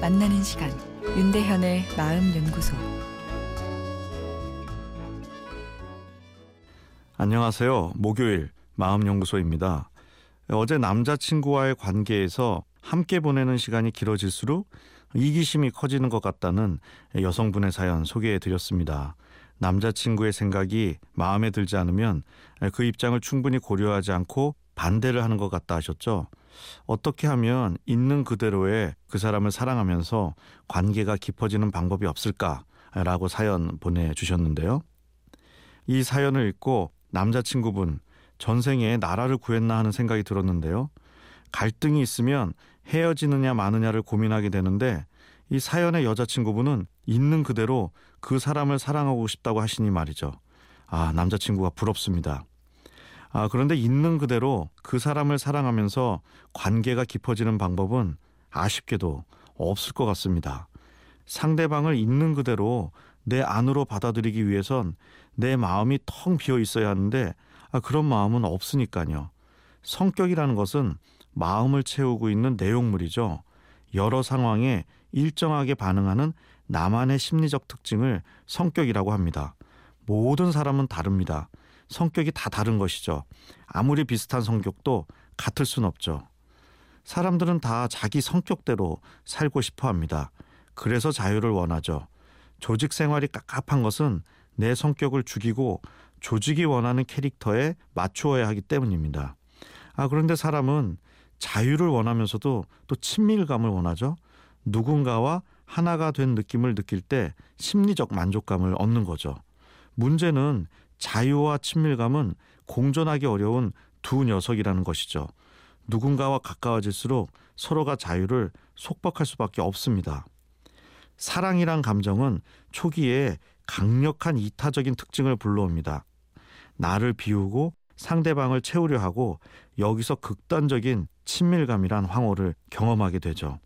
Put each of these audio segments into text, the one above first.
만나는 시간 윤대현의 마음 연구소 안녕하세요. 목요일 마음 연구소입니다. 어제 남자친구와의 관계에서 함께 보내는 시간이 길어질수록 이기심이 커지는 것 같다는 여성분의 사연 소개해 드렸습니다. 남자친구의 생각이 마음에 들지 않으면 그 입장을 충분히 고려하지 않고 반대를 하는 것 같다 하셨죠. 어떻게 하면 있는 그대로의 그 사람을 사랑하면서 관계가 깊어지는 방법이 없을까라고 사연 보내주셨는데요. 이 사연을 읽고 남자친구분 전생에 나라를 구했나 하는 생각이 들었는데요. 갈등이 있으면 헤어지느냐 마느냐를 고민하게 되는데 이 사연의 여자친구분은 있는 그대로 그 사람을 사랑하고 싶다고 하시니 말이죠. 아, 남자친구가 부럽습니다. 아, 그런데 있는 그대로 그 사람을 사랑하면서 관계가 깊어지는 방법은 아쉽게도 없을 것 같습니다. 상대방을 있는 그대로 내 안으로 받아들이기 위해선 내 마음이 텅 비어 있어야 하는데 아, 그런 마음은 없으니까요. 성격이라는 것은 마음을 채우고 있는 내용물이죠. 여러 상황에 일정하게 반응하는 나만의 심리적 특징을 성격이라고 합니다. 모든 사람은 다릅니다. 성격이 다 다른 것이죠. 아무리 비슷한 성격도 같을 순 없죠. 사람들은 다 자기 성격대로 살고 싶어 합니다. 그래서 자유를 원하죠. 조직 생활이 깝깝한 것은 내 성격을 죽이고 조직이 원하는 캐릭터에 맞추어야 하기 때문입니다. 아, 그런데 사람은 자유를 원하면서도 또 친밀감을 원하죠. 누군가와 하나가 된 느낌을 느낄 때 심리적 만족감을 얻는 거죠. 문제는 자유와 친밀감은 공존하기 어려운 두 녀석이라는 것이죠. 누군가와 가까워질수록 서로가 자유를 속박할 수밖에 없습니다. 사랑이란 감정은 초기에 강력한 이타적인 특징을 불러옵니다. 나를 비우고 상대방을 채우려 하고 여기서 극단적인 친밀감이란 황홀을 경험하게 되죠.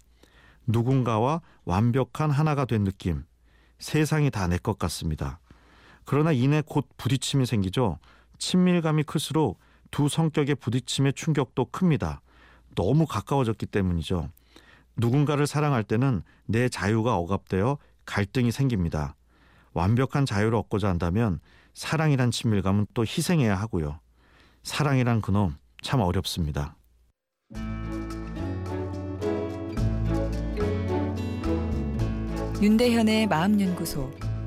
누군가와 완벽한 하나가 된 느낌. 세상이 다 내 것 같습니다. 그러나 이내 곧 부딪힘이 생기죠. 친밀감이 클수록 두 성격의 부딪힘의 충격도 큽니다. 너무 가까워졌기 때문이죠. 누군가를 사랑할 때는 내 자유가 억압되어 갈등이 생깁니다. 완벽한 자유를 얻고자 한다면 사랑이란 친밀감은 또 희생해야 하고요. 사랑이란 그놈 참 어렵습니다. 윤대현의 마음연구소